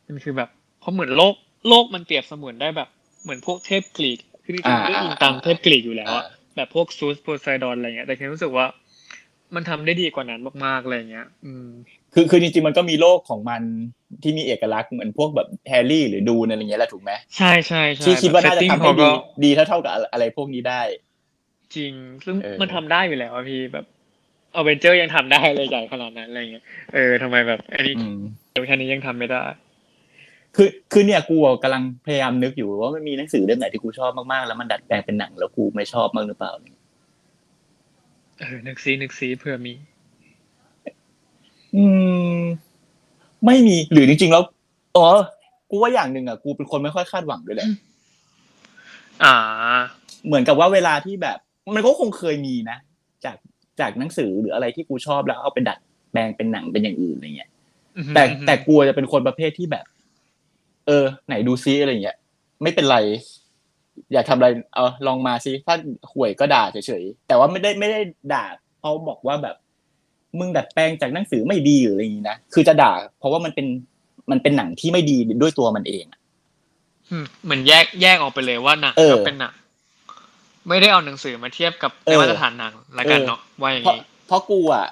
มันคือแบบเพราะเหมือนโลกโลกมันเปรียบเสมือนได้แบบ เหมือนพวกเทพกรีกคือจริงๆมันก็อิงตามเทพกรีกอยู่แล้วอะแบบพวกซูสโพไซดอนอะไรเงี้ย แต่แค่รู้สึกว่า มันทำได้ดีกว่านั้นมากๆอะไรเงี้ย อืม คือคือจริงๆมันก็มีโลกของมันที่มีเอกลักษณ์เหมือนพวกแบบแฮร์รี่หรือดูนอะไรเงี้ยแหละถูกไหมใช่ใช่ใช่ที่คิดว่าน่าจะแบบทำ setting ให้เขาดีก็ดีเท่าเท่าๆกับอะไรพวกนี้ได้ จริง ซึ่งเออมันทำได้อยู่แล้วอะพี่แบบ อเวนเจอร์ยังทำได้เลยใหญ่ขนาดนั้นอะไรเงี้ยเออทำไมแบบ อันนี้อืมเวอร์ชันนี้ยังทำไม่ได้ คือคือเนี่ยกูอะกำลังพยายามนึกอยู่ว่ามันมีหนังสือเล่มไหนที่กูชอบมากๆแล้วมันดัดแปลงเป็นหนังแล้วกูไม่ชอบมากหรือเปล่าเออนึกซีนึกซีเผื่อมี อืม ไม่มีหรือจริงๆแล้วอ๋อกูว่าอย่างหนึ่งอะกูเป็นคนไม่ค่อยคาดหวังด้วยแหละอ่า เหมือนกับว่าเวลาที่แบบ มันก็คงเคยมีนะจาก จากหนังสือหรืออะไรที่กูชอบแล้วเอาไปดัดแปลงเป็นหนังเป็นอย่างอื่นอะไรเงี้ยแต่แต่กลัวจะเป็นคนประเภทที่แบบ เออ ไหนดูซิอะไรเงี้ยไม่เป็นไร อยากทำอะไรเอาลองมาซิถ้าห่วยก็ด่าเฉยๆแต่ว่าไม่ได้ไม่ได้ด่าเพราะบอกว่าแบบ มึงดัดแปลงจากหนังสือไม่ดีหรืออะไรอย่างนี้นะคือจะด่า เพราะว่ามันเป็นมันเป็นหนังที่ไม่ดีด้วยตัวมันเองอะอืมเหมือนแยกแยกออกไปเลยว่าหนังเออก็เป็นหนัง ไม่ได้เอาหนังสือมาเทียบกับเออในมาตรฐานหนังละกันเนาะว่าอย่างเพราะนี้เพราะกูอะ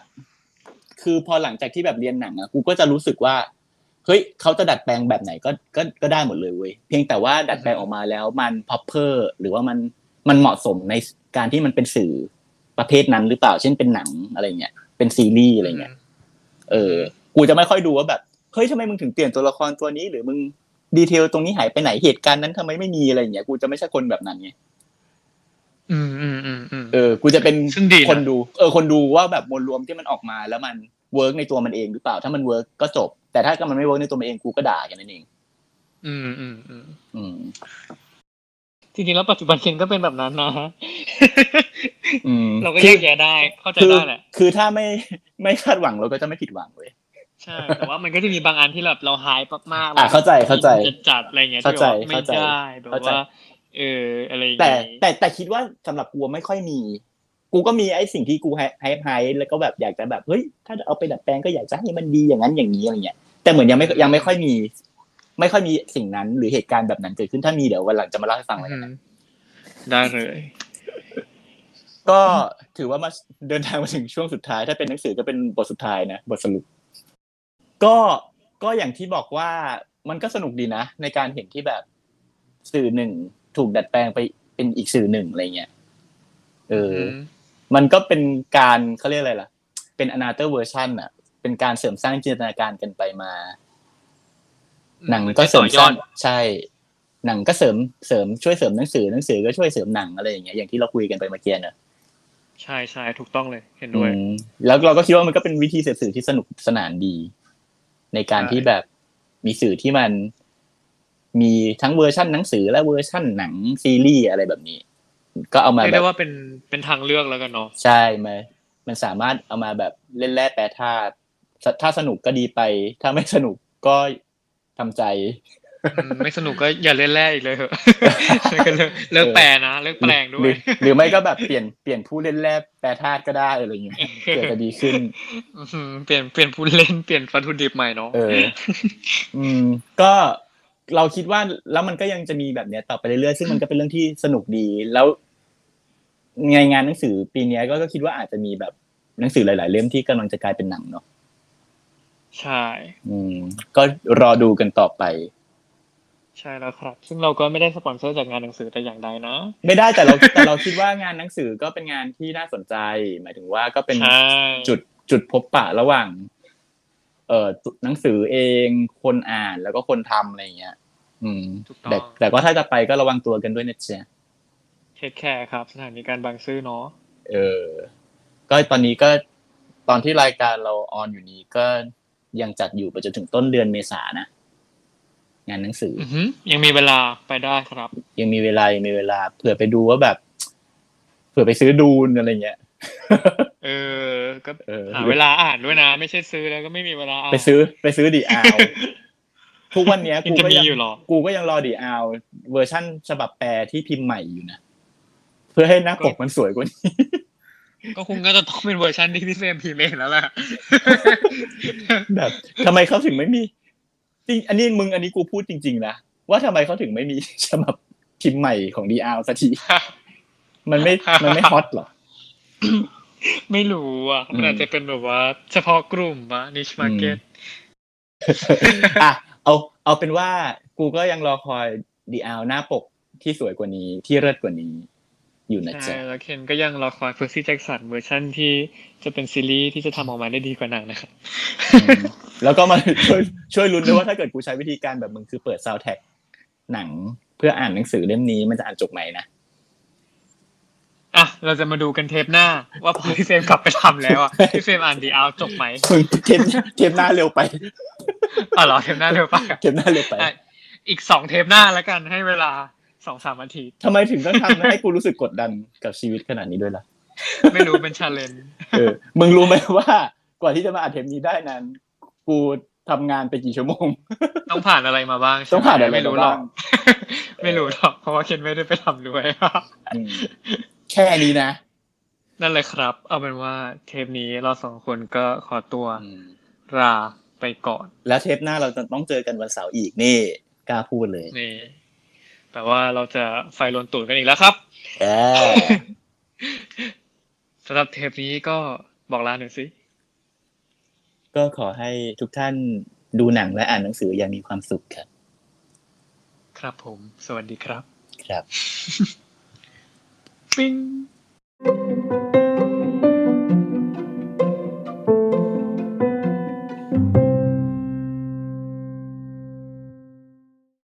คือพอหลังจากที่แบบเรียนหนังอะกูก็จะรู้สึกว่าเฮ้ยเขาจะดัดแปลงแบบไหนก็ก็ก็ได้หมดเลยเว้ยเพียงแต่ว่าดัดแปลงออกมาแล้วมันพอเพอร์หรือว่ามันมันเหมาะสมในการที่มันเป็นสื่อประเภทนั้นหรือเปล่า เช่นเป็นหนังอะไรเงี้ยเป็นซีรีส์อะไรเงี้ยเออ กูจะไม่ค่อยดูว่าแบบเฮ้ยทำไมมึงถึงเปลี่ยนตัวละครตัวนี้ หรือมึง detail ตรงนี้หายไปไหนเหตุการณ์นั้นทำไมไม่มีอะไรเงี้ยกูจะไม่ใช่คนแบบนั้นไง อืมอืมอืมอืมเออ กูจะเป็นซึ่งดีนะคนดู เออ คนดูว่าแบบมวลรวมที่มันออกมาแล้วมัน work ในตัวมันเองหรือเปล่า ถ้ามัน work ก็จบ แต่ถ้ามันไม่ work ในตัวมันเองกูก็ด่าแค่นั้นเอง อืมอืมอืมอืมจริงๆแล้วปัจจุบันเคนก็เป็นแบบนั้นนะอืมเราก็คืแยอกแยะได้เข้าใจคือได้แหละคือถ้าไม่ไม่คาดหวังเราก็จะไม่ผิดหวังเว้ยใช่แต่ว่ามันก็จะมีบางอันที่แบบเราหายมากๆอะเข้าใจเข้าใจจะจัดอะไรเงี้ยเข้าใจที่แบบว่าไม่เข้าใจได้แบบเข้าใจว่า เอออะไรอย่างแต่เงี้ยแต่แต่คิดว่าสำหรับกูไม่ค่อยมี กูก็มีไอ้สิ่งที่กูไฮไฮไฮแล้วก็แบบอยากจะแบบเฮ้ยถ้าเอาไปดัดแปลงก็อยากจะให้มันดีอย่างนั้นอย่างนี้อะไรเงี้ยแต่เหมือนยังไม่ยังไม่ค่อยมี ไม่ค่อยมีสิ่งนั้นหรือเหตุการณ์แบบนั้นเกิดขึ้นถ้ามีเดี๋ยววันหลังจะมาเล่าให้ฟังเลยอืมได้เลยก็ถือว่ามาเดินทางมาถึงช่วงสุดท้าย ถ้าเป็นหนังสือก็เป็นบทสุดท้ายนะบทสรุป ก็ก็อย่างที่บอกว่ามันก็สนุกดีนะ ในการเห็นที่แบบสื่อหนึ่ง ถูกดัดแปลงไปเป็นอีกสื่อหนึ่งอะไรเงี้ยเอออมันก็เป็นการเขาเรียกอะไรล่ะ เป็น another version อะ เป็นการเสริมสร้างจินตนาการกันไปมา หนังก็เสริมสร้างใช่ หนังก็เสริมเสริมช่วยเสริมหนังสือหนังสือก็ช่วยเสริมหนังอะไรอย่างเงี้ยอย่างที่เราคุยกันไปเมื่อกี้เนอะใช่ใช่ถูกต้องเลยเห็นด้วยอืมแล้วเราก็คิดว่ามันก็เป็นวิธีเสพสื่อที่สนุกสนานดี ในการใช่ที่แบบมีสื่อที่มัน มีทั้งเวอร์ชั่นหนังสือและเวอร์ชั่นหนังซีรีส์อะไรแบบนี้ ก็เอามาเรียกแบได้บว่าเป็นเป็นทางเลือกแล้วกันเนาะใช่มามันสามารถเอามาแบบเล่นแร่แปรธาตุสถ้าสนุกก็ดีไป ถ้าไม่สนุกก็ทำใจอืมไม่สนุกก็อย่าเล่นแร่อีกเลยเถอะก็เลิกเลิกแปลนะเลิกแปลงด้หวรืยอหรือไม่ก็แบบเปลี่ยนเปลี่ยนผู้เล่นแร่แปรธาตุก็ได้อะไรอย่างเงี้ยเผื่อจะดีขึ้นอื้อหือเปลี่ยนเปลี่ยนผู้เล่นเปลี่ยนวัตถุดิบใหม่เนาะเออ อืมก็ เราคิดว่าแล้วมันก็ยังจะมีแบบเนี้ยต่อไปเรื่อยๆซึ่งมันก็เป็นเรื่องที่สนุกดีแล้วในงานหนังสือปีเนี้ยก็ก็คิดว่าอาจจะมีแบบหนังสือหลาย ๆ เล่มที่กำลังจะกลายเป็นหนังเนาะใช่ อืม ก็รอดูกันต่อไป ใช่แล้วครับ ซึ่งเราก็ไม่ได้สปอนเซอร์จากงานหนังสือแต่อย่างใดนะไม่ได้แต่เราแต่เราคิดว่างานหนังสือก็เป็นงานที่น่าสนใจ หมายถึงว่าก็เป็นใช่จุดจุดพบปะระหว่าง เอ่อหนังสือเองคนอ่านแล้วก็คนทำอะไรอย่างเงี้ย อืมถูกต้อแต่งแต่ก็ถ้าจะไปก็ระวังตัวกันด้วยนะจ๊ะเทคแคร์ครับ สถานีการบางซื่อเนาะเออ ก็ตอนนี้ก็ตอนที่รายการเราออนอยู่นี้ก็ยังจัดอยู่ไปจนถึงต้นเดือนเมษานะงานหนังสืออือหือยังมีเวลาไปได้ครับ ยังมีเวลายังมีเวลาเผื่อไปดูว่าแบบ เผื่อไปซื้อ Dune อะไรเงี้ย เออ ก็เออหาเวลาอ่านด้วยนะ ไม่ใช่ซื้อแล้วก็ไม่มีเวลาอ่านไปซื้อ ไปซื้อดีอาวทุกวันเนี้ยยังกูจะก็มียังอยู่หรอกูก็ยังรอดีอาวเวอร์ชั่นฉบับแปลที่พิมพ์ใหม่อยู่นะ เพื่อให้หน้าปกมันสวยกว่านี้ก็คงก็จะต้องเป็นเวอร์ชันที่พี่เฟรมพิมพ์เองแล้วล่ะแบบทำไมเขาถึงไม่มี จริง อันนี้มึงอันนี้กูพูดจริง ๆ นะว่าทำไมเขาถึงไม่มีฉบับพิมพ์ใหม่ของดีอาสักทีมันไม่มันไม่ hot เหรอ ไม่รู้อะอืมมันอาจจะเป็นแบบว่า เฉพาะกลุ่มวะ niche market อะเอาเอาเป็นว่ากูก็ยังรอคอยดีอาหน้าปกที่สวยกว่านี้ที่เลิศกว่านี้ อยู่นะใช่จ๊ะแล้วเคนก็ยังรอคอย Percy Jackson เวอร์ชันที่จะเป็นซีรีส์ที่จะทำออกมาได้ดีกว่าหนังนะครับอืมแล้วก็มาช่วยช่วยลุ้นด้วยว่าถ้าเกิดกูใช้วิธีการแบบมึงคือเปิดซาวแท็กหนังเพื่ออ่านหนังสือเล่มนี้มันจะอ่านจบไหมนะ อะเราจะมาดูกันเทปหน้า ว่าพอพี่เฟรมกลับไปทำแล้วอะพี่เฟรมอ่านดีเอาจบไหมมึงเทปเทปหน้าเร็วไปอ๋อเหรอเทปหน้าเร็วไปะเทปหน้าเร็วไปอะอีกสองเทปหน้าแล้วกันให้เวลาสองสามนาทีทำไมถึงต้องทำให้กูรู้สึกกดดันกับชีวิตขนาดนี้ด้วยล่ะ ไม่รู้เป็น challengeเออมึงรู้ไหมว่า กว่าที่จะมาอัดเทปนี้ได้นั้น กูทำงานไปกี่ชั่วโมง ต้องผ่านอะไรมาบ้างใช่หมต้องผ่านอะไรไม่รู้หรอกมาบ้างไม่รู้หรอกเพราะว่าเคนไม่ได้ไปทำด้วยอืม แค่นี้นะ นั่นเลยครับ เอาเป็นว่าเทปนี้เราสองคนก็ขอตัวลาไปก่อน แล้วเทปหน้าเราจะต้องเจอกันวันเสาร์อีกนี่กล้าพูดเลยนี่แปลว่าเราจะไฟลนตูดกันอีกแล้วครับเออสำหรับเทปนี้ก็บอกลาหน่อยสิ ก็ขอให้ทุกท่านดูหนังและอ่านหนังสืออย่างมีความสุขครับ ครับผม สวัสดีครับ ครับ ปิ้ง